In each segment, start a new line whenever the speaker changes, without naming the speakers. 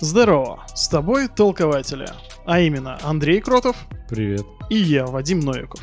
Здорово, с тобой толкователи, а именно Андрей Кротов
Привет.
и я, Вадим Новиков.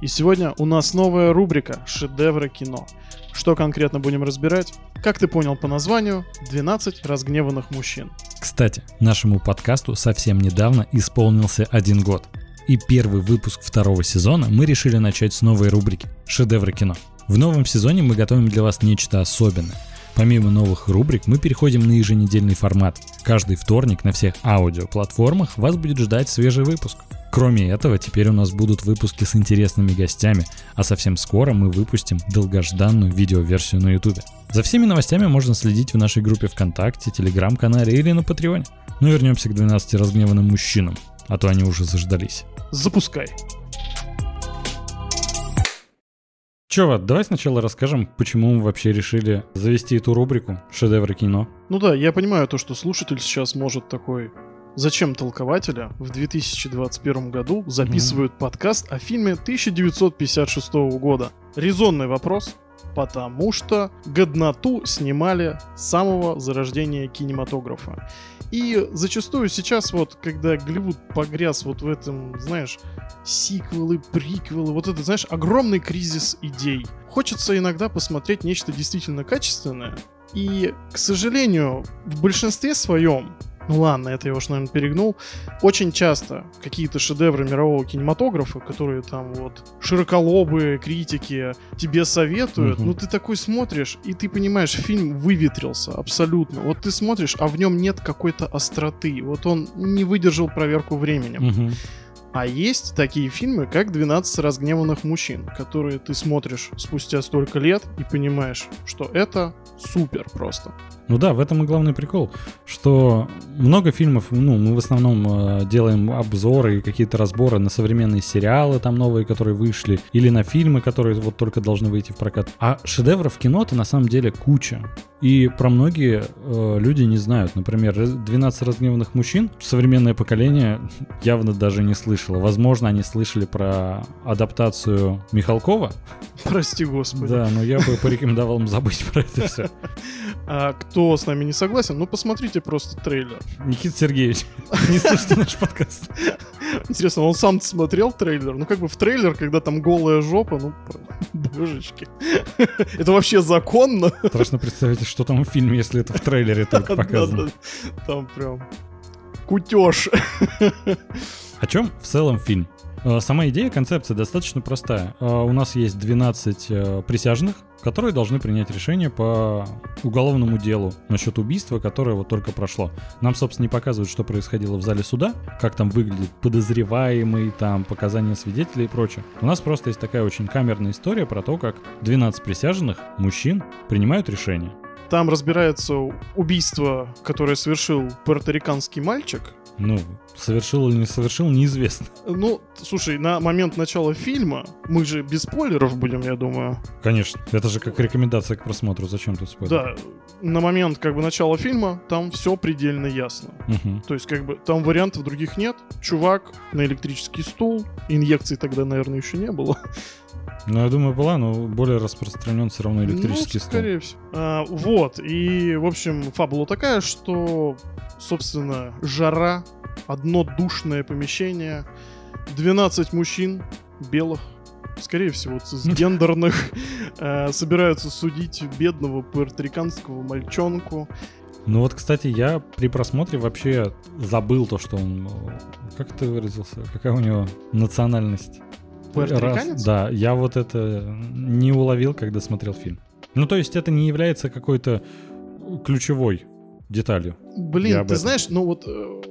И сегодня у нас новая рубрика «Шедевры кино». Что конкретно будем разбирать? Как ты понял по названию, 12 разгневанных мужчин.
Кстати, нашему подкасту совсем недавно исполнился один год. И первый выпуск второго сезона мы решили начать с новой рубрики «Шедевры кино». В новом сезоне мы готовим для вас нечто особенное. Помимо новых рубрик, мы переходим на еженедельный формат. Каждый вторник на всех аудиоплатформах вас будет ждать свежий выпуск. Кроме этого, теперь у нас будут выпуски с интересными гостями, а совсем скоро мы выпустим долгожданную видеоверсию на YouTube. За всеми новостями можно следить в нашей группе ВКонтакте, Телеграм-канале или на Патреоне. Но вернемся к 12 разгневанным мужчинам, а то они уже заждались.
Запускай.
Чё, Ват, давай сначала расскажем, почему мы вообще решили завести эту рубрику «Шедевры кино».
Ну да, я понимаю то, что слушатель сейчас может такой... Зачем толкователя в 2021 году записывают подкаст о фильме 1956 года? Резонный вопрос, потому что годноту снимали с самого зарождения кинематографа. И зачастую сейчас вот, когда Голливуд погряз вот в этом, знаешь, сиквелы, приквелы, вот это, знаешь, огромный кризис идей. Хочется иногда посмотреть нечто действительно качественное. И, к сожалению, в большинстве своем ну ладно, это я уж, наверное, перегнул. Очень часто какие-то шедевры мирового кинематографа, которые там вот широколобые критики тебе советуют,
Мгм.
ну ты такой смотришь, и ты понимаешь, фильм выветрился абсолютно. Вот ты смотришь, а в нем нет какой-то остроты. Вот он не выдержал проверку временем.
Мгм.
А есть такие фильмы, как «12 разгневанных мужчин», которые ты смотришь спустя столько лет и понимаешь, что это супер просто.
Ну да, в этом и главный прикол, что много фильмов, ну, мы в основном э, делаем обзоры и какие-то разборы на современные сериалы там новые, которые вышли, или на фильмы, которые вот только должны выйти в прокат. А шедевров кино-то на самом деле куча. И про многие э, люди не знают. Например, «12 разгневанных мужчин» современное поколение явно даже не слышало. Возможно, они слышали про адаптацию Михалкова.
Прости господи.
Да, но я бы порекомендовал им забыть про это все.
А кто с нами не согласен, ну посмотрите просто трейлер.
Никита Сергеевич, не слушайте наш подкаст.
Интересно, он сам смотрел трейлер? Ну как бы в трейлер, когда там голая жопа, ну божечки. Это вообще законно?
Страшно представить, что там в фильме, если это в трейлере только показано.
Там прям кутеж.
О чем в целом фильм? Э, Сама идея, концепция достаточно простая. Э, У нас есть 12 э, присяжных, которые должны принять решение по уголовному делу насчет убийства, которое вот только прошло. Нам, собственно, не показывают, что происходило в зале суда, как там выглядит подозреваемый, там показания свидетелей и прочее. У нас просто есть такая очень камерная история про то, как 12 присяжных мужчин принимают решение.
Там разбирается убийство, которое совершил пуэрториканский мальчик.
Ну, совершил или не совершил, неизвестно.
Ну, слушай, на момент начала фильма, мы же без спойлеров будем, я думаю.
Конечно. Это же как рекомендация к просмотру. Зачем тут спойлер?
Да, на момент как бы начала фильма там все предельно ясно.
Мгм.
То есть, как бы, там вариантов других нет. Чувак на электрический стул. Инъекций тогда, наверное, еще не было.
Ну, я думаю, была, но более распространен все равно электрический
ну, скорее всего. А, вот. И, в общем, фабула такая, что, собственно, жара, одно душное помещение, 12 мужчин белых, скорее всего, цисгендерных, э, собираются судить бедного пуэрториканского мальчонку.
Ну вот, кстати, я при просмотре вообще забыл то, что он... э, Как ты выразился? Какая у него национальность? Раз- Да, я вот это не уловил, когда смотрел фильм. Ну, то есть это не является какой-то ключевой деталью.
Блин, ты
этом.
знаешь, ну вот э,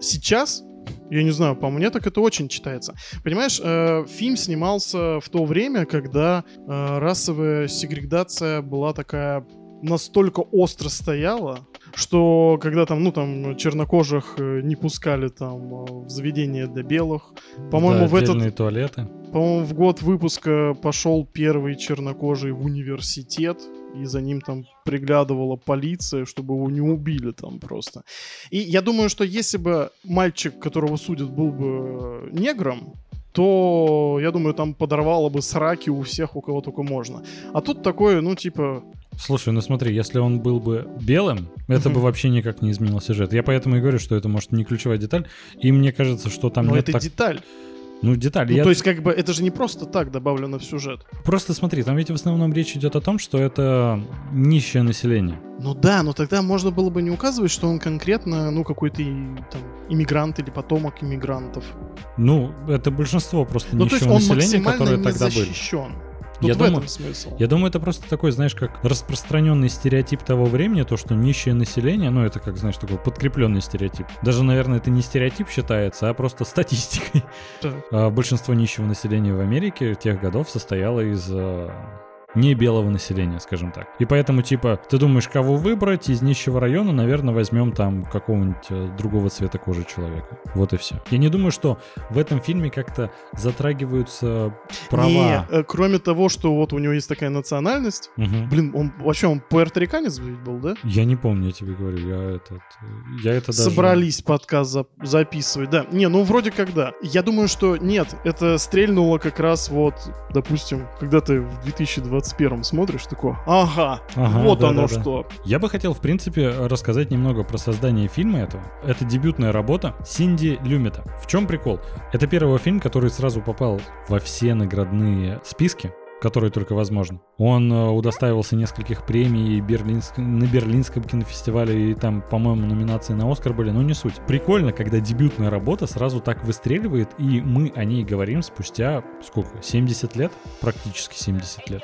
сейчас, я не знаю, по мне так это очень читается. Понимаешь, э, фильм снимался в то время, когда э, расовая сегрегация была такая настолько остро стояла, что когда там, ну там, чернокожих э, не пускали там э, в заведения для белых. По-моему,
Да,
в этот
туалеты.
по-моему, в год выпуска пошел первый чернокожий в университет, и за ним там приглядывала полиция, чтобы его не убили там просто. И я думаю, что если бы мальчик, которого судят, был бы э, негром, то, я думаю, там подорвало бы сраки у всех, у кого только можно. А тут такое, ну, типа,
Слушай, ну смотри, если он был бы белым, это бы вообще никак не изменил сюжет. Я поэтому и говорю, что это, может, не ключевая деталь. И мне кажется, что там
Но
нет
это
так-
деталь.
Ну, деталь.
Ну,
Я-
то есть, как бы, это же не просто так добавлено в сюжет.
Просто смотри, там ведь в основном речь идет о том, что это нищее население.
Ну да, но тогда можно было бы не указывать, что он конкретно, ну, какой-то там, иммигрант или потомок иммигрантов.
Ну, это большинство просто
Ну, то есть
нищего
он
населения,
максимально не
тогда
защищен. Тут
Я
в
думаю-
этом смысл.
Я думаю, это просто такой, знаешь, как распространенный стереотип того времени, то, что нищее население, ну, это как, знаешь, такой подкрепленный стереотип. Даже, наверное, это не стереотип считается, а просто статистикой.
Так.
А, Большинство нищего населения в Америке тех годов состояло из а, не белого населения, скажем так. И поэтому, типа, ты думаешь, кого выбрать из нищего района, наверное, возьмем там какого-нибудь э, другого цвета кожи человека. Вот и все. Я не думаю, что в этом фильме как-то затрагиваются права.
Не, э, кроме того, что вот у него есть такая национальность.
Мгм.
Блин, он вообще он пуэрториканец был, да?
Я не помню, я тебе говорю, я этот, я это даже...
Собрались подкаст за- записывать, да. Не, ну вроде как да. Я думаю, что нет, это стрельнуло как раз вот, допустим, когда ты в 2021 смотришь, такой, ага,
Ага,
вот оно
да-да-да.
что.
Я бы хотел, в принципе, рассказать немного про создание фильма этого. Это дебютная работа Синди Люмета. В чем прикол? Это первый фильм, который сразу попал во все наградные списки которые только возможно. Он э, удостаивался нескольких премий Берлинск- на Берлинском кинофестивале, и там, по-моему, номинации на Оскар были, но не суть. Прикольно, когда дебютная работа сразу так выстреливает, и мы о ней говорим спустя, сколько, 70 лет? Практически 70 лет.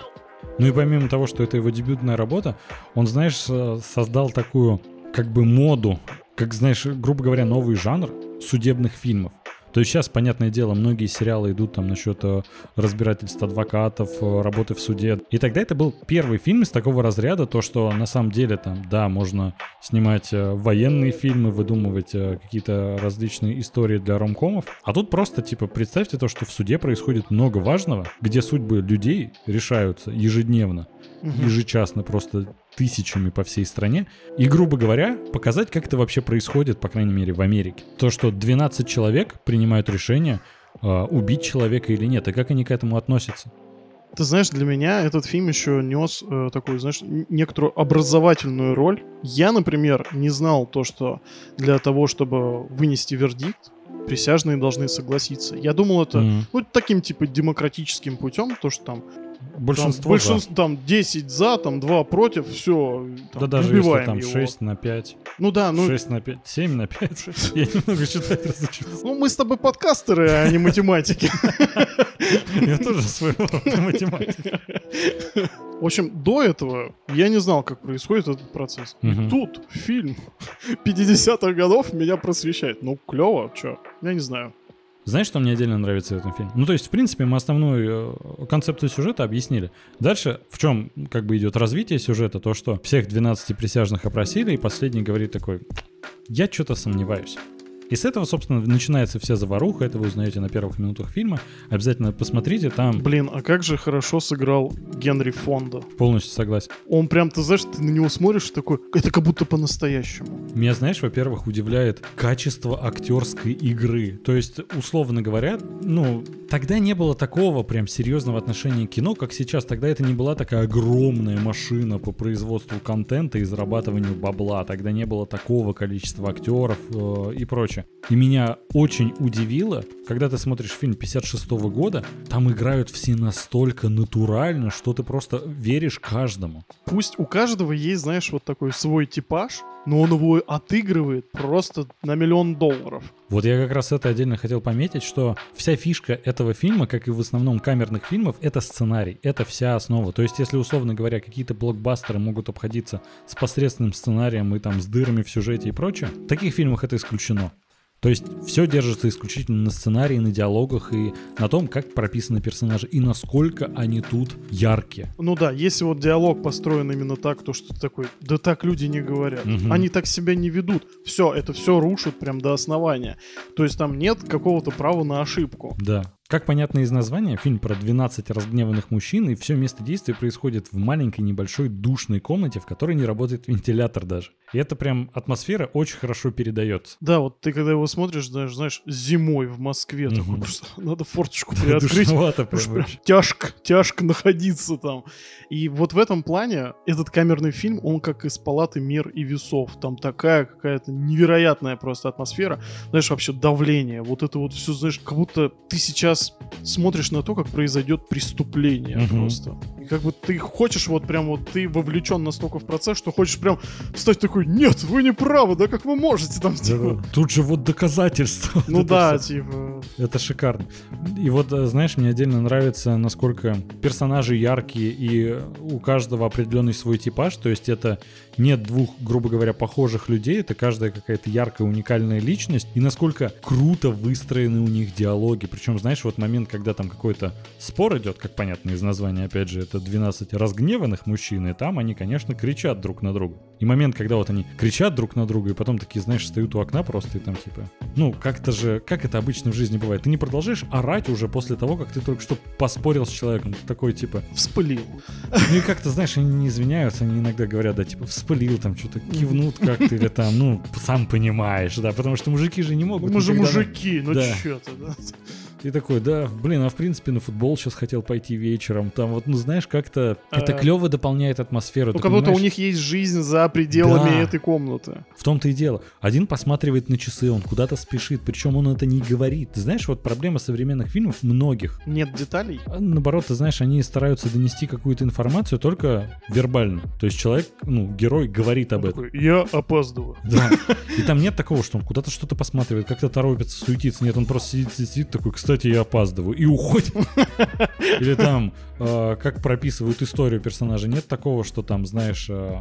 Ну и помимо того, что это его дебютная работа, он, знаешь, создал такую как бы моду, как, знаешь, грубо говоря, новый жанр судебных фильмов. То есть сейчас, понятное дело, многие сериалы идут там насчет э, разбирательств адвокатов, э, работы в суде. И тогда это был первый фильм из такого разряда, то, что на самом деле там, да, можно снимать э, военные фильмы, выдумывать какие-то различные истории для ромкомов. А тут просто, типа, представьте то, что в суде происходит много важного, где судьбы людей решаются ежедневно ежечасно просто тысячами по всей стране. И, грубо говоря, показать, как это вообще происходит, по крайней мере, в Америке. То, что 12 человек принимают решение, э, убить человека или нет, и как они к этому относятся.
Ты знаешь, для меня этот фильм еще нес э, такую, знаешь, некоторую образовательную роль. Я, например, не знал то, что для того, чтобы вынести вердикт, присяжные должны согласиться. Я думал, это
М.
ну, таким типа демократическим путем, то, что там
Большинство,
там, большинство, там 10 за, там 2 против, все,
да. Да даже если там
его.
6 на 5,
Ну да, ну,
6 на 5, 7 на 5. Я немного считать разучился.
ну мы с тобой подкастеры, а не математики.
Я тоже своего рода математик.
В общем, до этого я не знал, как происходит этот процесс. И
Мгм.
тут фильм 50-х годов меня просвещает. Ну, клево, чё? Я не знаю.
Знаешь, что мне отдельно нравится в этом фильме? Ну, то есть, в принципе, мы основную э, концепцию сюжета объяснили. Дальше, в чем как бы идет развитие сюжета, то, что всех 12 присяжных опросили, и последний говорит такой, я что-то сомневаюсь. И с этого, собственно, начинается вся заваруха, это вы узнаете на первых минутах фильма. Обязательно посмотрите, там
Блин, а как же хорошо сыграл Генри Фонда.
полностью согласен.
Он прям, ты знаешь, ты на него смотришь такой, это как будто по-настоящему.
Меня, знаешь, во-первых, удивляет качество актерской игры. То есть, условно говоря, ну, тогда не было такого прям серьезного отношения к кино, как сейчас. Тогда это не была такая огромная машина по производству контента и зарабатыванию бабла. Тогда не было такого количества актеров э, и прочее. И меня очень удивило, когда ты смотришь фильм 56 года, там играют все настолько натурально, что ты просто веришь каждому.
Пусть у каждого есть, знаешь, вот такой свой типаж, но он его отыгрывает просто на миллион долларов.
Вот я как раз это отдельно хотел пометить, что вся фишка этого фильма, как и в основном камерных фильмов, это сценарий, это вся основа. То есть, если, условно говоря, какие-то блокбастеры могут обходиться с посредственным сценарием и там с дырами в сюжете и прочее, в таких фильмах это исключено. То есть все держится исключительно на сценарии, на диалогах и на том, как прописаны персонажи и насколько они тут яркие.
Ну да, если вот диалог построен именно так, то что ты такой, да так люди не говорят.
Мгм.
Они так себя не ведут. Все, это все рушит прям до основания. То есть там нет какого-то права на ошибку.
Да. Как понятно из названия, фильм про 12 разгневанных мужчин, и все место действия происходит в маленькой небольшой душной комнате, в которой не работает вентилятор даже. И это прям атмосфера очень хорошо передается.
Да, вот ты когда его смотришь, знаешь, знаешь зимой в Москве,
Мгм.
такой просто надо форточку приоткрыть.
душновато прям
прям тяжко, тяжко находиться там. И вот в этом плане этот камерный фильм, он как из палаты мер и весов. Там такая какая-то невероятная просто атмосфера. Знаешь, вообще давление. Вот это вот все, знаешь, как будто ты сейчас смотришь на то, как произойдет преступление
Мгм.
просто. Как бы ты хочешь вот прям вот ты вовлечен настолько в процесс, что хочешь прям стать такой, нет, вы не правы, да как вы можете там типа?»
Да-да. Тут же вот доказательства.
Ну да,
всё.
типа.
Это шикарно. И вот, э, знаешь, мне отдельно нравится, насколько персонажи яркие, и у каждого определенный свой типаж. То есть это нет двух, грубо говоря, похожих людей, это каждая какая-то яркая, уникальная личность. И насколько круто выстроены у них диалоги. Причем, знаешь, вот момент, когда там какой-то спор идет, как понятно из названия, опять же, это 12 разгневанных мужчин, и там они, конечно, кричат друг на друга. И момент, когда вот они кричат друг на друга, и потом такие, знаешь, стоят у окна просто, и там типа, ну, как-то же, как это обычно в жизни бывает, ты не продолжаешь орать уже после того, как ты только что поспорил с человеком. Ты такой, типа,
Вспылил.
ну и как-то, знаешь, они не извиняются, они иногда говорят, да, типа, вспылил там, что-то кивнут как-то, или там, ну, сам понимаешь, да, потому что мужики же не могут.
Мы же мужики, ну
Да.
чё ты, да?
И такой, да, блин, а в принципе на футбол сейчас хотел пойти вечером. Там вот, ну знаешь, как-то это
А.
клево дополняет атмосферу.
Ну, как будто у них есть жизнь за пределами
Да.
этой комнаты.
В том-то и дело. Один посматривает на часы, он куда-то спешит, причем он это не говорит. Ты знаешь, вот проблема современных фильмов многих.
Нет деталей.
А, Наоборот, ты знаешь, они стараются донести какую-то информацию только вербально. То есть человек, ну, герой говорит об
Он
этом.
такой, Я опаздываю.
Да. И там нет такого, что он куда-то что-то посматривает, как-то торопится, суетится. Нет, он просто сидит, сидит, сидит такой, кстати, я опаздываю. И уходит. Или там, э, как прописывают историю персонажа. Нет такого, что там, знаешь, э,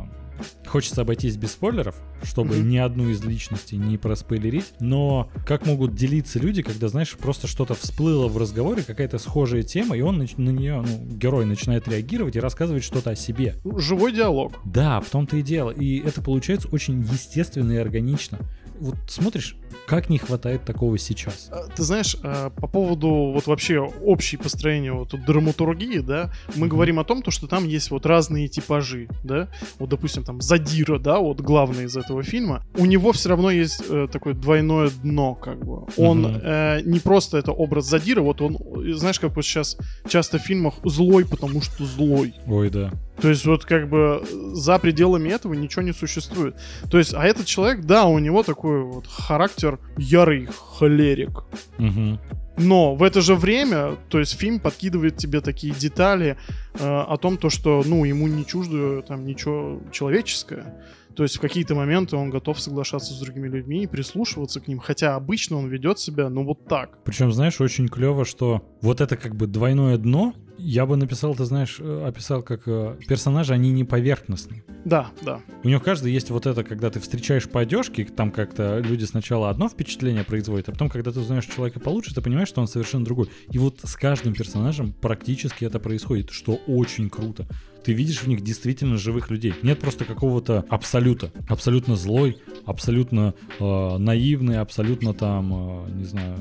хочется обойтись без спойлеров, чтобы ни одну из личностей не проспойлерить. Но как могут делиться люди, когда, знаешь, просто что-то всплыло в разговоре, какая-то схожая тема, и он нач- на нее, ну, герой начинает реагировать и рассказывать что-то о себе.
Живой диалог.
Да, в том-то и дело. И это получается очень естественно и органично. Вот смотришь, как не хватает такого сейчас.
А, Ты знаешь, а, по поводу вот вообще общей построения вот драматургии, да, мы
Мгм.
говорим о том, то, что там есть вот разные типажи, да, вот, допустим, там Задира, да, вот главный из этого фильма, у него все равно есть э, такое двойное дно, как бы. Он
Мгм.
э, не просто это образ Задира, вот он, знаешь, как вот сейчас часто в фильмах злой, потому что злой.
Ой, да.
То есть вот как бы э, за пределами этого ничего не существует. То есть, а этот человек, да, у него такой вот характер ярый холерик.
Мгм.
Но в это же время, то есть фильм подкидывает тебе такие детали э, о том, то, что, ну, ему не чуждо там ничего человеческое. То есть в какие-то моменты он готов соглашаться с другими людьми и прислушиваться к ним, хотя обычно он ведет себя, ну, вот так.
Причем, знаешь, очень клево, что вот это как бы двойное дно, я бы написал, ты знаешь, э, описал как э, персонажи, они не поверхностные.
Да, да.
У него каждый есть вот это, когда ты встречаешь по одежке, там как-то люди сначала одно впечатление производят, а потом, когда ты узнаешь человека получше, ты понимаешь, что он совершенно другой. И вот с каждым персонажем практически это происходит, что очень круто. Ты видишь в них действительно живых людей. Нет просто какого-то абсолюта. Абсолютно злой, абсолютно э, наивный, абсолютно там, э, не знаю,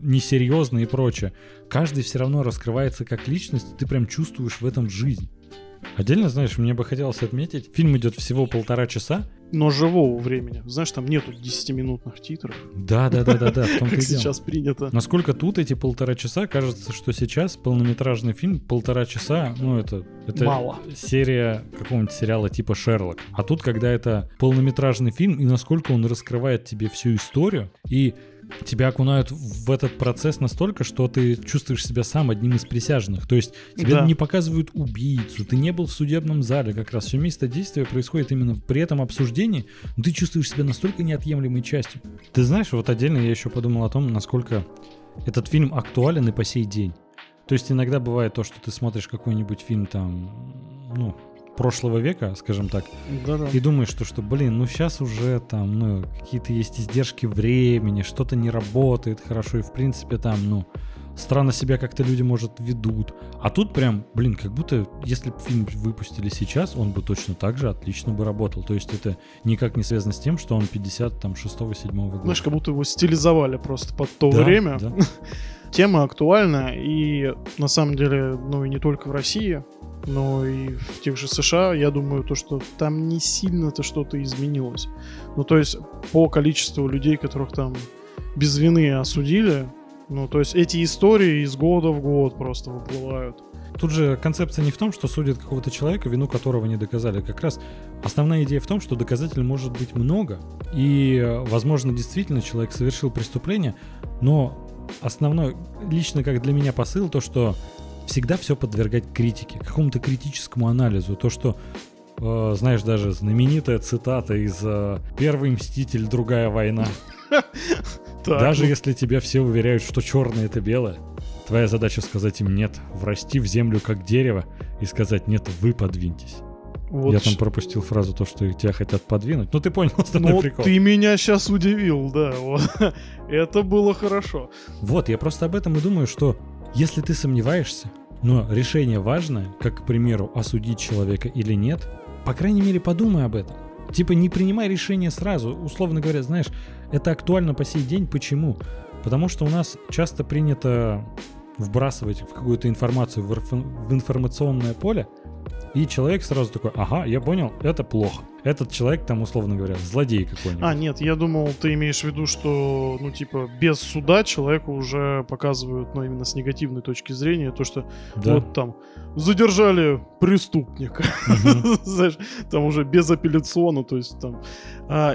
несерьезный и прочее. Каждый все равно раскрывается как личность, и ты прям чувствуешь в этом жизнь. Отдельно, знаешь, мне бы хотелось отметить, фильм идет всего полтора часа.
Но живого времени. Знаешь, там нету 10-минутных титров,
Да, да, да, да, да, в
как сейчас принято.
Насколько тут эти полтора часа, кажется, что сейчас полнометражный фильм полтора часа, ну это, это
Мало.
серия какого-нибудь сериала типа Шерлок. А тут, когда это полнометражный фильм, и насколько он раскрывает тебе всю историю, и тебя окунают в этот процесс настолько, что ты чувствуешь себя сам одним из присяжных. То есть тебе
Да.
не показывают убийцу, ты не был в судебном зале как раз. Все место действия происходит именно при этом обсуждении, но ты чувствуешь себя настолько неотъемлемой частью. Ты знаешь, вот отдельно я еще подумал о том, насколько этот фильм актуален и по сей день. То есть иногда бывает то, что ты смотришь какой-нибудь фильм там, ну, прошлого века, скажем так,
Да-да.
и думаешь, что, что, блин, ну сейчас уже там, ну, какие-то есть издержки времени, что-то не работает хорошо, и в принципе там, ну, странно себя как-то люди, может, ведут. А тут прям, блин, как будто, если бы фильм выпустили сейчас, он бы точно так же отлично бы работал. То есть это никак не связано с тем, что он 56-7 года.
Знаешь, как будто его стилизовали просто под то
Да,
время.
да.
тема актуальна, и на самом деле, ну и не только в России, но и в тех же США, я думаю, то, что там не сильно-то что-то изменилось. Ну, то есть, по количеству людей, которых там без вины осудили, ну, то есть, эти истории из года в год просто выплывают.
Тут же концепция не в том, что судят какого-то человека, вину которого не доказали. Как раз основная идея в том, что доказателей может быть много. И, возможно, действительно человек совершил преступление, но основной, лично как для меня посыл, то, что всегда все подвергать критике, какому-то критическому анализу. То, что э, знаешь, даже знаменитая цитата из э, «Первый мститель, другая война». Даже если тебя все уверяют, что черное это белое, твоя задача сказать им нет, врасти в землю как дерево и сказать нет, вы подвиньтесь. Вот Я там пропустил фразу то, что тебя хотят подвинуть. Ну ты понял
основной ну, прикол. Ты меня сейчас удивил, да. Вот. Это было хорошо.
Вот, я просто об этом и думаю, что если ты сомневаешься, но решение важное, как, к примеру, осудить человека или нет, по крайней мере, подумай об этом. Типа не принимай решение сразу. Условно говоря, знаешь, это актуально по сей день. Почему? Потому что у нас часто принято вбрасывать в какую-то информацию в информационное поле, и человек сразу такой, ага, я понял, это плохо. Этот человек там, условно говоря, злодей какой-нибудь.
А, нет, я думал, ты имеешь в виду, что, ну, типа, без суда человеку уже показывают, ну, именно с негативной точки зрения, то, что да. вот там задержали преступника. Знаешь, там уже безапелляционно, то есть там... А,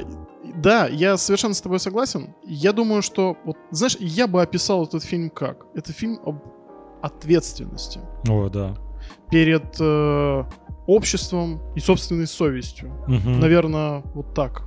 да, я совершенно с тобой согласен. Я думаю, что, вот, знаешь, я бы описал этот фильм как? Это фильм об ответственности.
О, да
перед э, обществом и собственной совестью. Угу. Наверное, вот так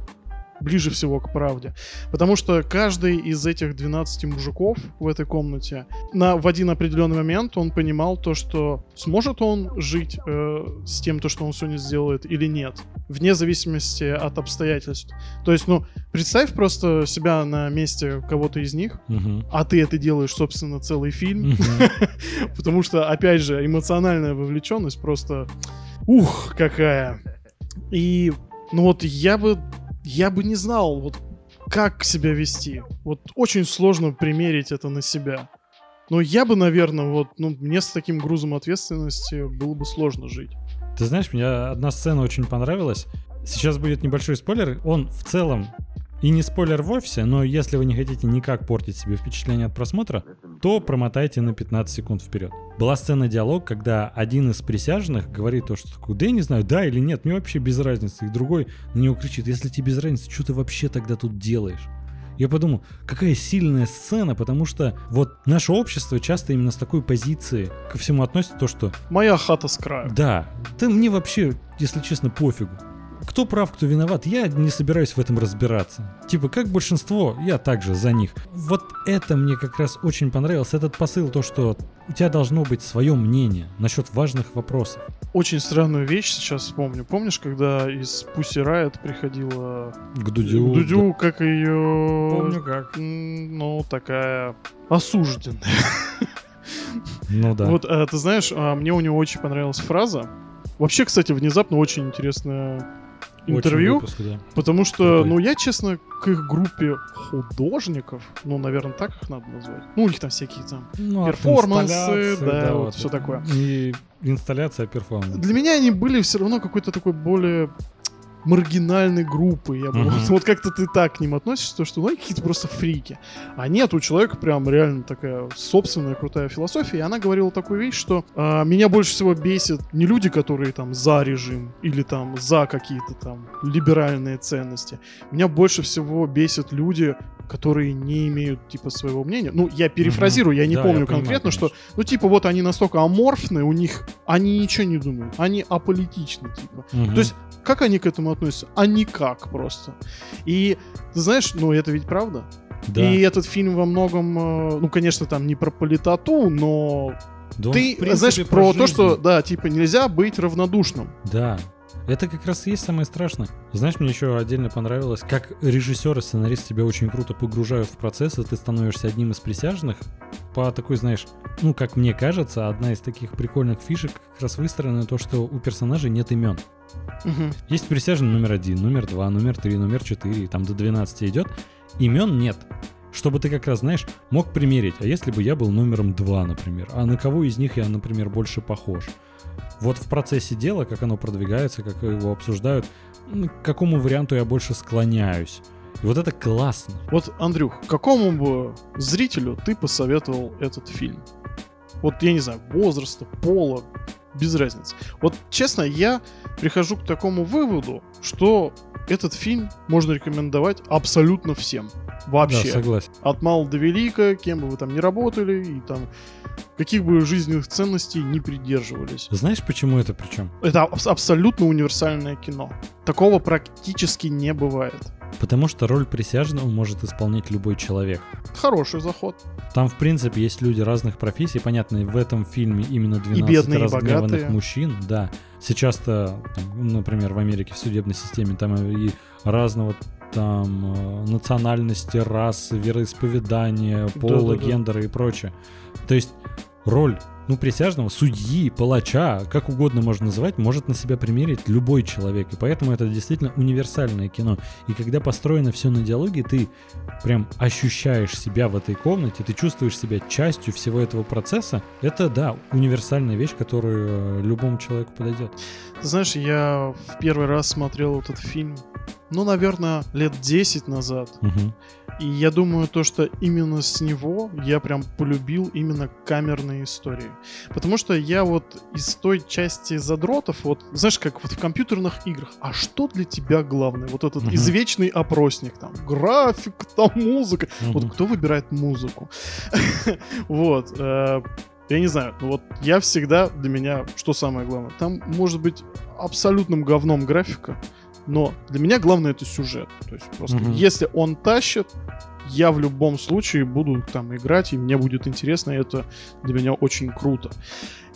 ближе всего к правде. Потому что каждый из этих 12 мужиков в этой комнате на, в один определенный момент он понимал то, что сможет он жить э, с тем, то, что он сегодня сделает или нет. Вне зависимости от обстоятельств. То есть, ну, представь просто себя на месте кого-то из них, угу. а ты это делаешь, собственно, целый фильм. Потому что, опять же, эмоциональная вовлеченность просто... Ух, какая! И, ну вот я бы я бы не знал, вот как себя вести. Вот очень сложно примерить это на себя. Но я бы, наверное, вот, ну, мне с таким грузом ответственности было бы сложно жить.
Ты знаешь, мне одна сцена очень понравилась. Сейчас будет небольшой спойлер. Он в целом и не спойлер вовсе, но если вы не хотите никак портить себе впечатление от просмотра, то промотайте на 15 секунд вперед. Была сцена диалог, когда один из присяжных говорит то, что такое, да я не знаю, да или нет, мне вообще без разницы. И другой на него кричит, если тебе без разницы, что ты вообще тогда тут делаешь? Я подумал, какая сильная сцена, потому что вот наше общество часто именно с такой позиции ко всему относится то, что...
Моя хата с краю.
Да, ты мне вообще, если честно, пофигу кто прав, кто виноват, я не собираюсь в этом разбираться. Типа, как большинство, я также за них. Вот это мне как раз очень понравилось, этот посыл, то, что у тебя должно быть свое мнение насчет важных вопросов.
Очень странную вещь сейчас вспомню. Помнишь, когда из Pussy Riot приходила
к Дудю?
К Дудю, да. как ее...
Помню как.
Ну, такая осужденная.
Ну да.
Вот, а, ты знаешь, а, мне у него очень понравилась фраза. Вообще, кстати, внезапно очень интересная интервью, выпуск, да. потому что, ну, я, честно, к их группе художников, ну, наверное, так их надо назвать. Ну, у них там всякие там ну, перформансы, да, да, вот, вот все такое.
И инсталляция перформанс.
Для меня они были все равно какой-то такой более маргинальной группы. Я бы, uh-huh. вот, вот как-то ты так к ним относишься, то что ну, какие-то просто фрики. А нет, у человека прям реально такая собственная крутая философия. И она говорила такую вещь, что а, меня больше всего бесит не люди, которые там за режим или там за какие-то там либеральные ценности. Меня больше всего бесят люди, которые не имеют типа своего мнения. Ну, я перефразирую, uh-huh. я не да, помню я конкретно, понимаю, что, ну, типа, вот они настолько аморфны, у них, они ничего не думают, они аполитичны, типа. Uh-huh. То есть как они к этому относятся? А никак просто. И ты знаешь, ну это ведь правда. Да. И этот фильм во многом, э, ну, конечно, там не про политоту, но да ты, принципе, знаешь, про, про то, что, да, типа, нельзя быть равнодушным.
Да. Это как раз и есть самое страшное. Знаешь, мне еще отдельно понравилось, как режиссер и сценарист тебя очень круто погружают в процесс, и ты становишься одним из присяжных по такой, знаешь, ну, как мне кажется, одна из таких прикольных фишек как раз выстроена то, что у персонажей нет имен. Угу. Есть присяжный номер один, номер два, номер три, номер четыре, там до 12 идет. Имен нет. чтобы ты как раз, знаешь, мог примерить, а если бы я был номером два, например, а на кого из них я, например, больше похож? Вот в процессе дела, как оно продвигается, как его обсуждают, к какому варианту я больше склоняюсь. И вот это классно.
Вот, Андрюх, какому бы зрителю ты посоветовал этот фильм? Вот, я не знаю, возраста, пола, без разницы. Вот, честно, я прихожу к такому выводу, что этот фильм можно рекомендовать абсолютно всем. Вообще.
Да, согласен.
От мала до велика, кем бы вы там ни работали, и там каких бы жизненных ценностей не придерживались.
Знаешь, почему это причем?
Это аб- абсолютно универсальное кино. Такого практически не бывает.
Потому что роль присяжного может исполнять любой человек.
Хороший заход.
Там, в принципе, есть люди разных профессий. Понятно, в этом фильме именно 12
И бедные, и
разгневанных
богатые.
мужчин. Да. Сейчас-то, там, например, в Америке в судебной системе там и разного там э, национальности, расы, вероисповедания, пола,
Да-да-да.
гендера и прочее. То есть роль ну, присяжного, судьи, палача, как угодно можно называть, может на себя примерить любой человек. И поэтому это действительно универсальное кино. И когда построено все на диалоге, ты прям ощущаешь себя в этой комнате, ты чувствуешь себя частью всего этого процесса. Это, да, универсальная вещь, которая э, любому человеку подойдет.
Знаешь, я в первый раз смотрел этот фильм, ну, наверное, лет 10 назад.
Мгм.
И я думаю, то, что именно с него я прям полюбил именно камерные истории. Потому что я вот из той части задротов, вот, знаешь, как вот в компьютерных играх, а что для тебя главное? Вот этот
Мгм.
извечный опросник, там, график, там, музыка.
Мгм.
Вот кто выбирает музыку? Вот. э, Я не знаю, ну вот я всегда, для меня, что самое главное, там может быть абсолютным говном графика, но для меня главное это сюжет. То есть просто
Мгм.
если он тащит, я в любом случае буду там играть, и мне будет интересно, и это для меня очень круто.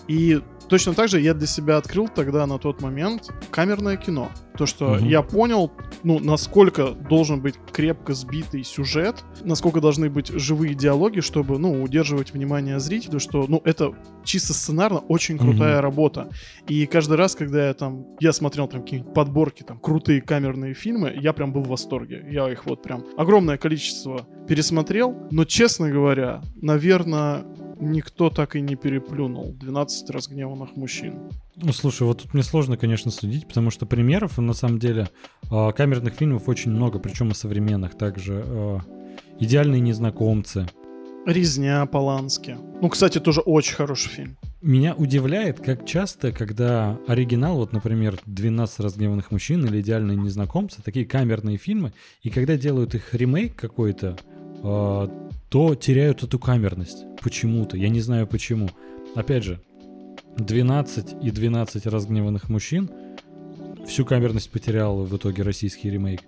И точно так же я для себя открыл тогда на тот момент камерное кино. То, что
Мгм.
я понял, ну, насколько должен быть крепко сбитый сюжет, насколько должны быть живые диалоги, чтобы, ну, удерживать внимание зрителя, что, ну, это чисто сценарно очень крутая
Мгм.
работа. И каждый раз, когда я там, я смотрел там какие-нибудь подборки, там, крутые камерные фильмы, я прям был в восторге. Я их вот прям огромное количество пересмотрел, но, честно говоря, наверное, никто так и не переплюнул 12 разгневанных мужчин.
Ну, слушай, вот тут мне сложно, конечно, судить, потому что примеров, на самом деле, э, камерных фильмов очень много, причем и современных также. э, «Идеальные незнакомцы».
Резня Полански. Ну, кстати, тоже очень хороший фильм.
Меня удивляет, как часто, когда оригинал, вот, например, «12 разгневанных мужчин» или «Идеальные незнакомцы», такие камерные фильмы, и когда делают их ремейк какой-то, э, то теряют эту камерность почему-то. Я не знаю почему. Опять же, 12 и 12 разгневанных мужчин всю камерность потерял в итоге российский ремейк.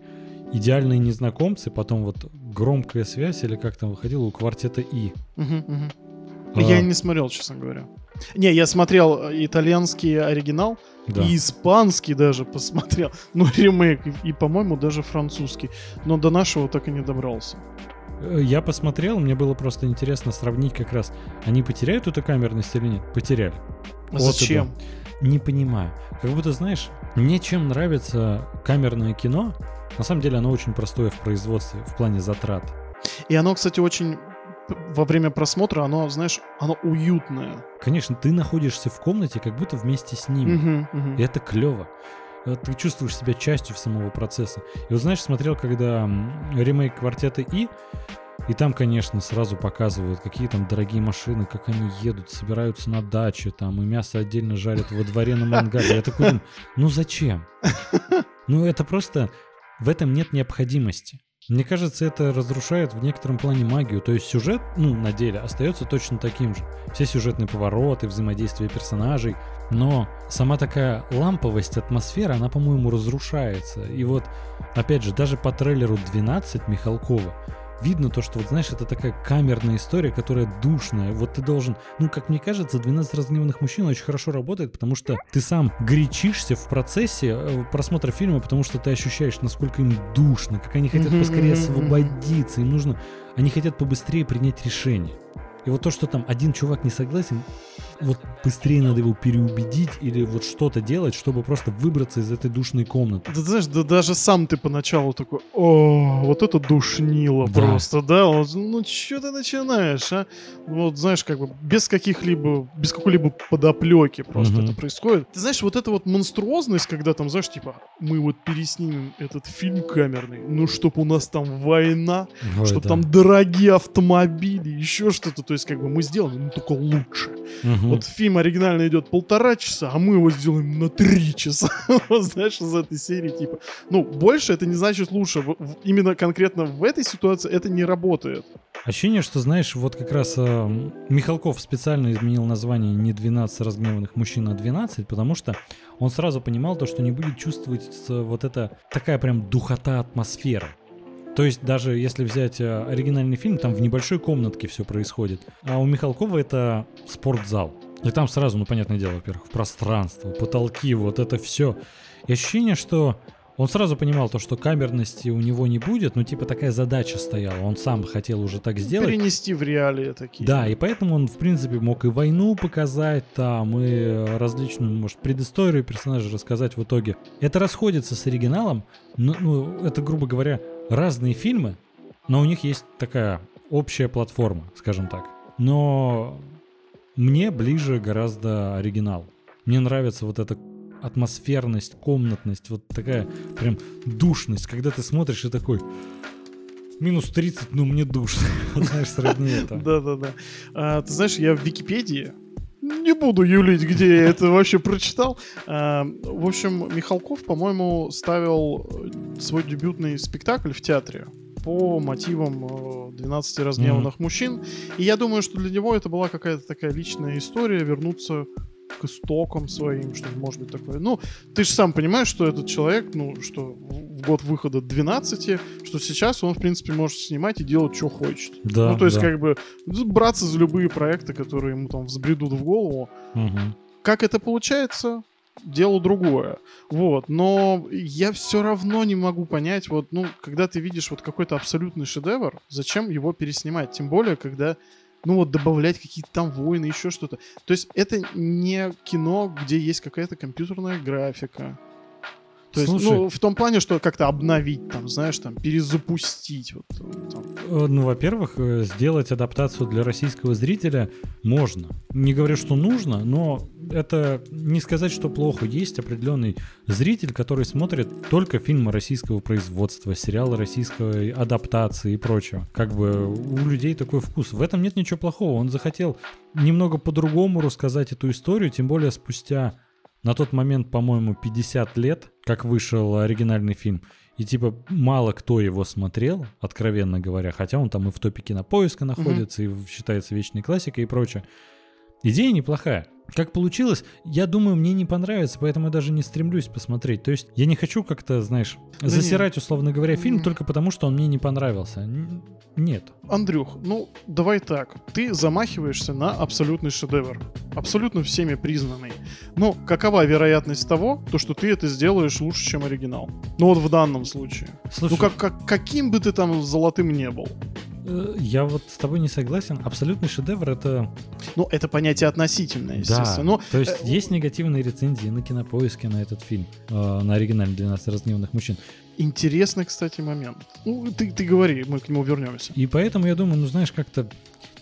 Идеальные незнакомцы, потом вот громкая связь или как там выходило у квартета И.
Мгм, мгм.
А,
Я не смотрел, честно говоря. Не, я смотрел э, итальянский оригинал,
да.
и испанский даже посмотрел. Ну, ремейк, и, и, по-моему, даже французский. Но до нашего так и не добрался.
Э, Я посмотрел, мне было просто интересно сравнить как раз, они потеряют эту камерность или нет? Потеряли.
А
Вот
Зачем?
это. Не понимаю. Как будто, знаешь, мне чем нравится камерное кино, на самом деле оно очень простое в производстве, в плане затрат.
И оно, кстати, очень во время просмотра, оно, знаешь, оно уютное.
Конечно, ты находишься в комнате как будто вместе с ними.
Мгм, мгм.
И это клево. Ты чувствуешь себя частью самого процесса. И вот знаешь, смотрел, когда ремейк квартета И, и там, конечно, сразу показывают, какие там дорогие машины, как они едут, собираются на даче, там, и мясо отдельно жарят во дворе на мангале. Я такой думаю, ну зачем? Ну это просто, в этом нет необходимости. Мне кажется, это разрушает в некотором плане магию. То есть сюжет, ну, на деле, остается точно таким же. Все сюжетные повороты, взаимодействие персонажей. Но сама такая ламповость, атмосфера, она, по-моему, разрушается. И вот, опять же, даже по трейлеру 12 Михалкова видно то, что, вот знаешь, это такая камерная история, которая душная. Вот ты должен, ну, как мне кажется, 12 разгневанных мужчин очень хорошо работает, потому что ты сам горячишься в процессе э, просмотра фильма, потому что ты ощущаешь, насколько им душно, как они хотят поскорее освободиться, им нужно, они хотят побыстрее принять решение. И вот то, что там один чувак не согласен, вот быстрее надо его переубедить или вот что-то делать, чтобы просто выбраться из этой душной комнаты.
Да знаешь, да даже сам ты поначалу такой, о, вот это душнило
Да.
просто, да? Вот, ну что ты начинаешь, а? Вот знаешь, как бы без каких-либо, без какой-либо подоплеки просто
Мгм.
это происходит. Ты знаешь, вот эта вот монструозность, когда там, знаешь, типа, мы вот переснимем этот фильм камерный, ну чтоб у нас там война,
Ой,
чтоб
да.
там дорогие автомобили, еще что-то, то есть как бы мы сделаем, ну только лучше.
Мгм.
Вот фильм оригинально идет полтора часа, а мы его сделаем на три часа. Знаешь, из этой серии типа. Ну, больше это не значит лучше. Именно конкретно в этой ситуации это не работает.
Ощущение, что, знаешь, вот как раз э, Михалков специально изменил название не 12 разгневанных мужчин, а 12, потому что он сразу понимал то, что не будет чувствовать вот эта такая прям духота атмосфера. То есть даже если взять э, оригинальный фильм, там в небольшой комнатке все происходит. А у Михалкова это спортзал. И там сразу, ну, понятное дело, во-первых, пространство, потолки, вот это все. И ощущение, что он сразу понимал то, что камерности у него не будет, ну, типа такая задача стояла. Он сам хотел уже так сделать.
Перенести в реалии такие.
Да, и поэтому он, в принципе, мог и войну показать там, и различную, может, предысторию персонажа рассказать в итоге. Это расходится с оригиналом, но, ну, это, грубо говоря, разные фильмы, но у них есть такая общая платформа, скажем так. Но мне ближе гораздо оригинал. Мне нравится вот эта атмосферность, комнатность, вот такая прям душность, когда ты смотришь и такой... Минус 30, ну мне душно. Знаешь, сродни это.
Да-да-да. А, ты знаешь, я в Википедии не буду юлить, где я это вообще прочитал. А, в общем, Михалков, по-моему, ставил э, свой дебютный спектакль в театре по мотивам э, 12 разгневанных мужчин. И я думаю, что для него это была какая-то такая личная история, вернуться истокам своим, что может быть такое. Ну, ты же сам понимаешь, что этот человек, ну, что в год выхода 12, что сейчас он, в принципе, может снимать и делать, что хочет.
Да,
ну, то есть,
да.
как бы, браться за любые проекты, которые ему там взбредут в голову.
Мгм.
Как это получается? Дело другое. Вот. Но я все равно не могу понять, вот, ну, когда ты видишь вот какой-то абсолютный шедевр, зачем его переснимать? Тем более, когда ну вот добавлять какие-то там войны, еще что-то. То есть это не кино, где есть какая-то компьютерная графика. То есть,
Слушай.
ну, в том плане, что как-то обновить, там, знаешь, там, перезапустить. Вот, там.
Э, Ну, во-первых, э, сделать адаптацию для российского зрителя можно. Не говорю, что нужно, но это не сказать, что плохо. Есть определенный зритель, который смотрит только фильмы российского производства, сериалы российской адаптации и прочего. Как бы у людей такой вкус. В этом нет ничего плохого. Он захотел немного по-другому рассказать эту историю, тем более спустя на тот момент, по-моему, 50 лет, как вышел оригинальный фильм. И типа мало кто его смотрел, откровенно говоря, хотя он там и в топе кинопоиска находится, и в- считается вечной классикой и прочее. Идея неплохая. Как получилось, я думаю, мне не понравится, поэтому я даже не стремлюсь посмотреть. То есть я не хочу как-то, знаешь,
Да
засирать, условно говоря, фильм только потому, что он мне не понравился. Нет.
Андрюх, ну давай так. Ты замахиваешься на абсолютный шедевр. Абсолютно всеми признанный. Но какова вероятность того, то, что ты это сделаешь лучше, чем оригинал? Ну вот в данном случае.
Слушай,
Ну как, как, каким бы ты там золотым не был.
Э, я вот с тобой не согласен. Абсолютный шедевр это
Ну, это понятие относительное, естественно.
Да,
Но
то есть
э,
есть негативные рецензии на кинопоиске на этот фильм, э, на оригинальный 12 разгневанных мужчин.
интересный, кстати, момент. Ну, ты, ты говори, мы к нему вернемся.
И поэтому я думаю, ну знаешь, как-то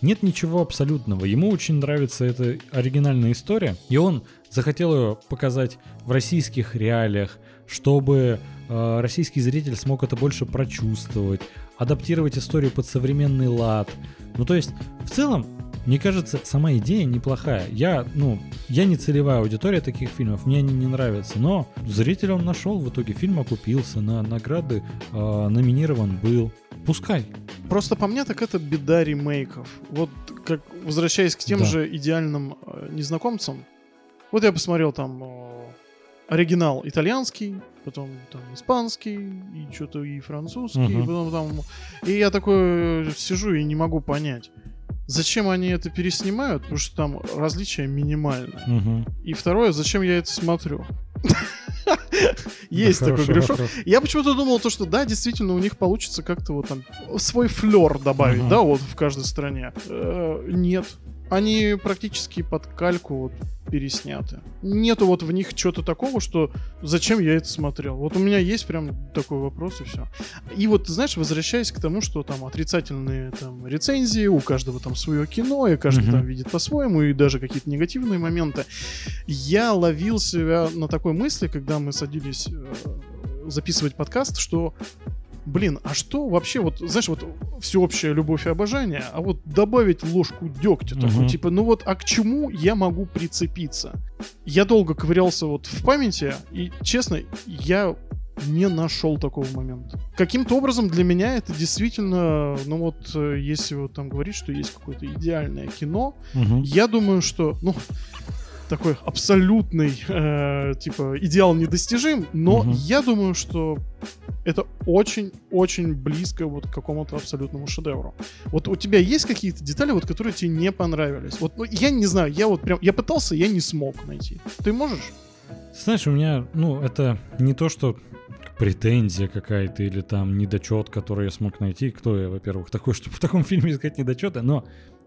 нет ничего абсолютного. Ему очень нравится эта оригинальная история, и он захотел ее показать в российских реалиях, чтобы э, российский зритель смог это больше прочувствовать, адаптировать историю под современный лад. Ну то есть, в целом, мне кажется, сама идея неплохая. Я, ну, я не целевая аудитория таких фильмов, мне они не нравятся, но зрителя он нашел, в итоге фильм окупился, на награды э, номинирован был. Пускай.
Просто по мне так это беда ремейков. Вот как возвращаясь к тем
Да.
же идеальным э, незнакомцам. Вот я посмотрел там э, оригинал итальянский, потом там испанский, и что-то и французский, и
Мгм.
потом там... И я такой э, сижу и не могу понять, зачем они это переснимают, потому что там различия минимальны.
Мгм.
И второе, зачем я это смотрю? Есть
Да,
такой грешок.
вопрос.
Я почему-то думал, то, что да, действительно, у них получится как-то вот там свой флер добавить,
Ага.
да, вот в каждой стране. Э, Нет. Они практически под кальку вот пересняты. Нету вот в них чего-то такого, что зачем я это смотрел. Вот у меня есть прям такой вопрос и все. И вот, знаешь, возвращаясь к тому, что там отрицательные там рецензии, у каждого там свое кино, и каждый
Мгм.
там видит по-своему, и даже какие-то негативные моменты. Я ловил себя на такой мысли, когда мы садились э, записывать подкаст, что Блин, а что вообще, вот, знаешь, вот всеобщая любовь и обожание, а вот добавить ложку дегтя такой,
Мгм.
типа, ну вот, а к чему я могу прицепиться? Я долго ковырялся вот в памяти, и, честно, я не нашел такого момента. Каким-то образом для меня это действительно, ну вот, э, если вот там говорить, что есть какое-то идеальное кино,
Мгм.
я думаю, что, ну, такой абсолютный, э, типа, идеал недостижим, но
Мгм.
я думаю, что это очень-очень близко вот к какому-то абсолютному шедевру. Вот у тебя есть какие-то детали, вот, которые тебе не понравились? Вот, ну, я не знаю, я вот прям, я пытался, я не смог найти. Ты можешь?
Знаешь, у меня, ну, это не то, что претензия какая-то или там недочет, который я смог найти. Кто я, во-первых, такой, чтобы в таком фильме искать недочеты, но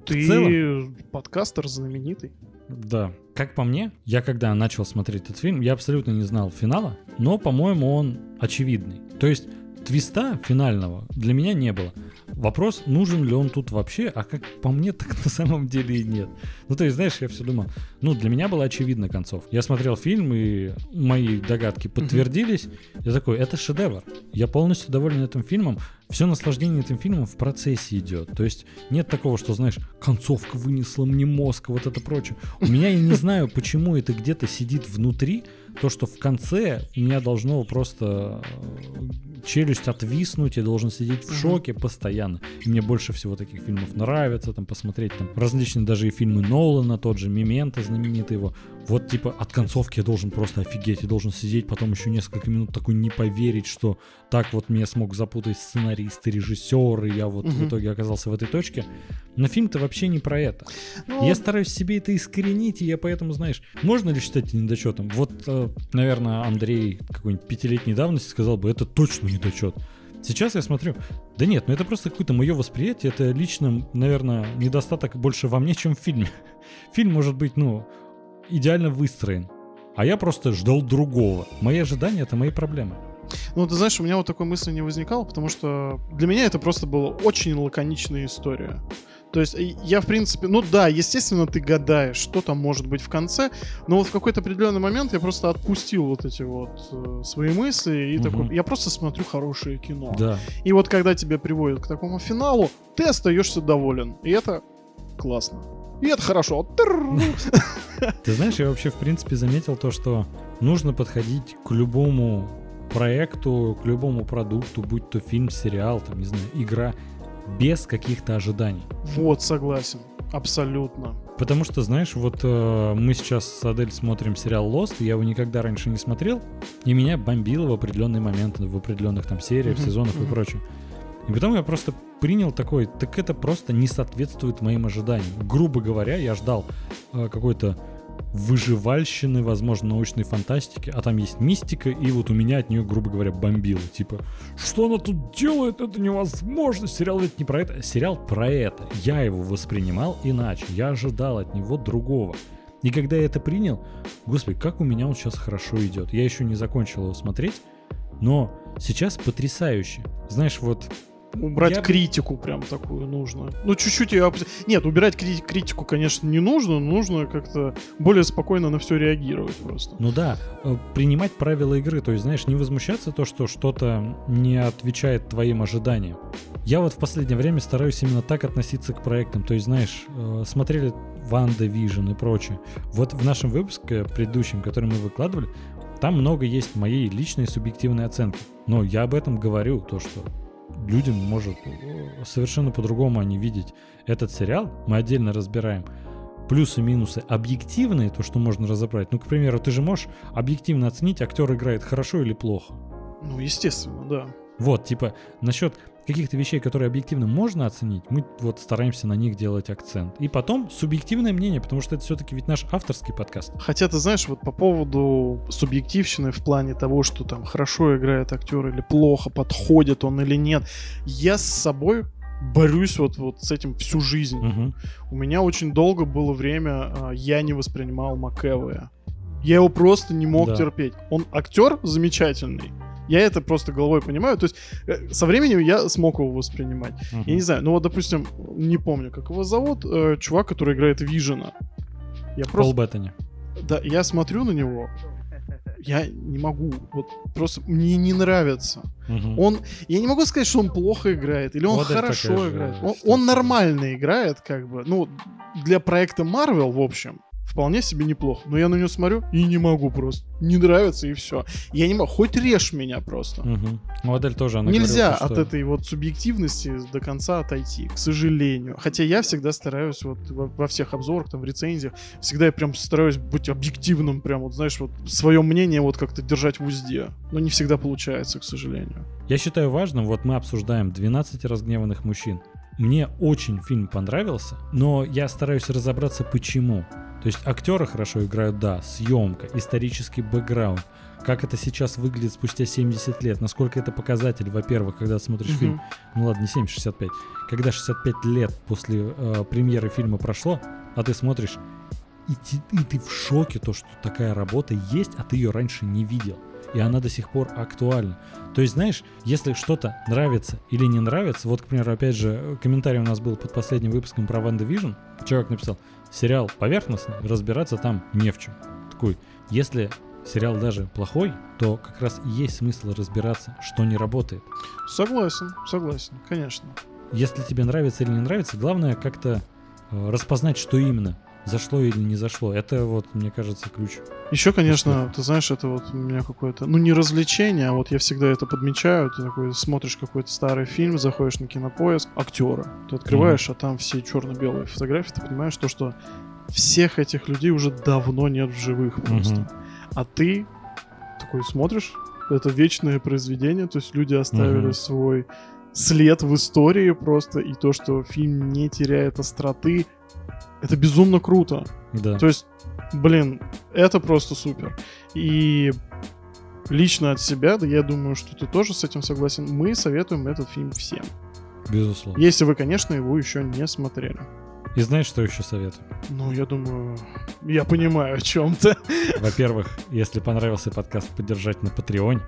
Ты
целом,
подкастер знаменитый.
да. Как по мне, я когда начал смотреть этот фильм, я абсолютно не знал финала, но, по-моему, он очевидный. То есть твиста финального для меня не было. Вопрос, нужен ли он тут вообще, а как по мне, так на самом деле и нет. Ну, то есть, знаешь, я все думал, ну, для меня была очевидна концовка. Я смотрел фильм, и мои догадки подтвердились. Я такой, это шедевр. Я полностью доволен этим фильмом. Все наслаждение этим фильмом в процессе идет. То есть нет такого, что, знаешь, концовка вынесла мне мозг, вот это прочее. У меня, я не знаю, почему это где-то сидит внутри, то, что в конце у меня должно просто э, челюсть отвиснуть, я должен сидеть в шоке постоянно. И мне больше всего таких фильмов нравится, там, посмотреть там различные даже и фильмы Нолана, тот же Мемента знаменитый его. Вот, типа, от концовки я должен просто офигеть, я должен сидеть потом еще несколько минут такой не поверить, что так вот меня смог запутать сценарист и режиссер, и я вот в
Мгм.
итоге оказался в этой точке. Но фильм-то вообще не про это.
Ну,
Я стараюсь себе это искоренить, и я поэтому, знаешь, можно ли считать недочетом? Вот, э, наверное, Андрей какой-нибудь пятилетней давности сказал бы, это точно недочет. Сейчас я смотрю, да нет, ну это просто какое-то мое восприятие, это лично, наверное, недостаток больше во мне, чем в фильме. Фильм может быть, ну, идеально выстроен, а я просто ждал другого. Мои ожидания — это мои проблемы.
Ну, ты знаешь, у меня вот такой мысли не возникало, потому что для меня это просто была очень лаконичная история. То есть я, в принципе, ну да, естественно, ты гадаешь, что там может быть в конце, но вот в какой-то определенный момент я просто отпустил вот эти вот э, свои мысли и
Мгм.
такой, я просто смотрю хорошее кино.
Да.
И вот когда тебя приводят к такому финалу, ты остаешься доволен. И это классно. И это хорошо.
Ты знаешь, я вообще в принципе заметил то, что нужно подходить к любому проекту, к любому продукту, будь то фильм, сериал, там, не знаю, игра, без каких-то ожиданий.
Вот, согласен. Абсолютно.
Потому что, знаешь, вот э, мы сейчас с Адель смотрим сериал Lost, я его никогда раньше не смотрел, и меня бомбило в определенные моменты, в определенных там сериях, сезонах и прочее. И потом я просто принял такой, так это просто не соответствует моим ожиданиям. Грубо говоря, я ждал э, какой-то выживальщины, возможно, научной фантастики, а там есть мистика, и вот у меня от нее, грубо говоря, бомбило. Типа, что она тут делает? Это невозможно. Сериал ведь не про это. Сериал про это. Я его воспринимал иначе. Я ожидал от него другого. И когда я это принял, господи, как у меня он сейчас хорошо идет. Я еще не закончил его смотреть, но сейчас потрясающе. Знаешь, вот
Убрать
Я
критику прям такую нужно. Ну, чуть-чуть ее... Нет, убирать кри- критику, конечно, не нужно, но нужно как-то более спокойно на все реагировать просто.
Ну да, э, принимать правила игры, то есть, знаешь, не возмущаться то, что что-то не отвечает твоим ожиданиям. Я вот в последнее время стараюсь именно так относиться к проектам, то есть, знаешь, э, смотрели Ванда Vision и прочее. Вот в нашем выпуске предыдущем, который мы выкладывали, там много есть моей личной субъективной оценки. Но я об этом говорю, то, что людям может э, совершенно по-другому они видеть этот сериал. Мы отдельно разбираем плюсы, минусы объективные, то, что можно разобрать. Ну, к примеру, ты же можешь объективно оценить, актер играет хорошо или плохо.
Ну, естественно, да.
Вот, типа, насчет каких-то вещей, которые объективно можно оценить, мы вот стараемся на них делать акцент. И потом субъективное мнение, потому что это все-таки ведь наш авторский подкаст.
Хотя, ты знаешь, вот по поводу субъективщины в плане того, что там хорошо играет актер или плохо, подходит он или нет, я с собой борюсь вот, вот с этим всю жизнь.
Мгм.
У меня очень долго было время, а, я не воспринимал МакЭвоя. Я его просто не мог
Да.
терпеть. Он актер замечательный. Я это просто головой понимаю. То есть э, со временем я смог его воспринимать.
Мгм.
Я не знаю, ну вот, допустим, не помню, как его зовут, э, чувак, который играет Вижена. Я
Пол
просто,
Беттани.
да, я смотрю на него, я не могу, вот просто мне не нравится.
Мгм.
Он, я не могу сказать, что он плохо играет или он
Вот
хорошо
такая же
играет. Он, он нормально играет, как бы, ну для проекта Marvel, в общем, вполне себе неплохо. Но я на него смотрю и не могу просто, не нравится и все. Я не могу, хоть режь меня просто.
Мгм. Ну, Адель тоже, она
Нельзя
говорила,
от
что-
этой вот субъективности до конца отойти, к сожалению. Хотя я всегда стараюсь вот во, во всех обзорах, там, в рецензиях, всегда я прям стараюсь быть объективным, прям вот, знаешь, вот свое мнение вот как-то держать в узде. Но не всегда получается, к сожалению.
Я считаю важным, вот мы обсуждаем 12 разгневанных мужчин. Мне очень фильм понравился, но я стараюсь разобраться почему. То есть актеры хорошо играют, да, съемка, исторический бэкграунд, как это сейчас выглядит спустя 70 лет, насколько это показатель, во-первых, когда смотришь
Мгм.
фильм, ну ладно, не 70, 65, когда 65 лет после э, премьеры фильма прошло, а ты смотришь, и, ти- и ты в шоке, то, что такая работа есть, а ты ее раньше не видел. И она до сих пор актуальна. То есть, знаешь, если что-то нравится или не нравится, вот, к примеру, опять же, комментарий у нас был под последним выпуском про WandaVision. Человек написал, сериал поверхностный, разбираться там не в чем. Такой, если сериал даже плохой, то как раз и есть смысл разбираться, что не работает.
Согласен, согласен, конечно.
Если тебе нравится или не нравится, главное как-то э, распознать, что именно зашло или не зашло. Это вот, мне кажется, ключ.
Еще, конечно, ты знаешь, это вот у меня какое-то, ну не развлечение, а вот я всегда это подмечаю. Ты такой смотришь какой-то старый фильм, заходишь на кинопоиск, актера. Ты открываешь, а там все черно-белые фотографии, ты понимаешь то, что всех этих людей уже давно нет в живых просто.
Мгм.
А ты такой смотришь, это вечное произведение, то есть люди оставили
Мгм.
свой след в истории просто, и то, что фильм не теряет остроты, это безумно круто.
Да.
То есть, блин, это просто супер. И лично от себя, да я думаю, что ты тоже с этим согласен, мы советуем этот фильм всем.
Безусловно.
Если вы, конечно, его еще не смотрели.
И знаешь, что еще советую?
Ну, я думаю, я понимаю о чем ты.
Во-первых, если понравился подкаст, поддержать на Патреоне,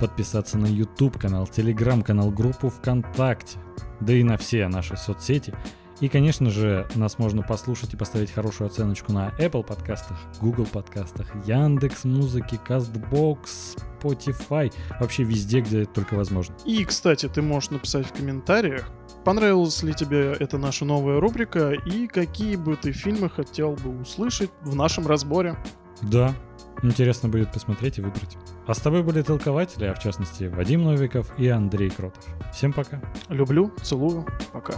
подписаться на YouTube канал, Telegram канал, группу ВКонтакте, да и на все наши соцсети. И, конечно же, нас можно послушать и поставить хорошую оценочку на Apple подкастах, Google подкастах, Яндекс Музыки, Castbox, Spotify, вообще везде, где это только возможно.
И, кстати, ты можешь написать в комментариях, понравилась ли тебе эта наша новая рубрика и какие бы ты фильмы хотел бы услышать в нашем разборе.
Да, интересно будет посмотреть и выбрать. А с тобой были толкователи, а в частности Вадим Новиков и Андрей Кротов. Всем пока.
Люблю, целую, пока.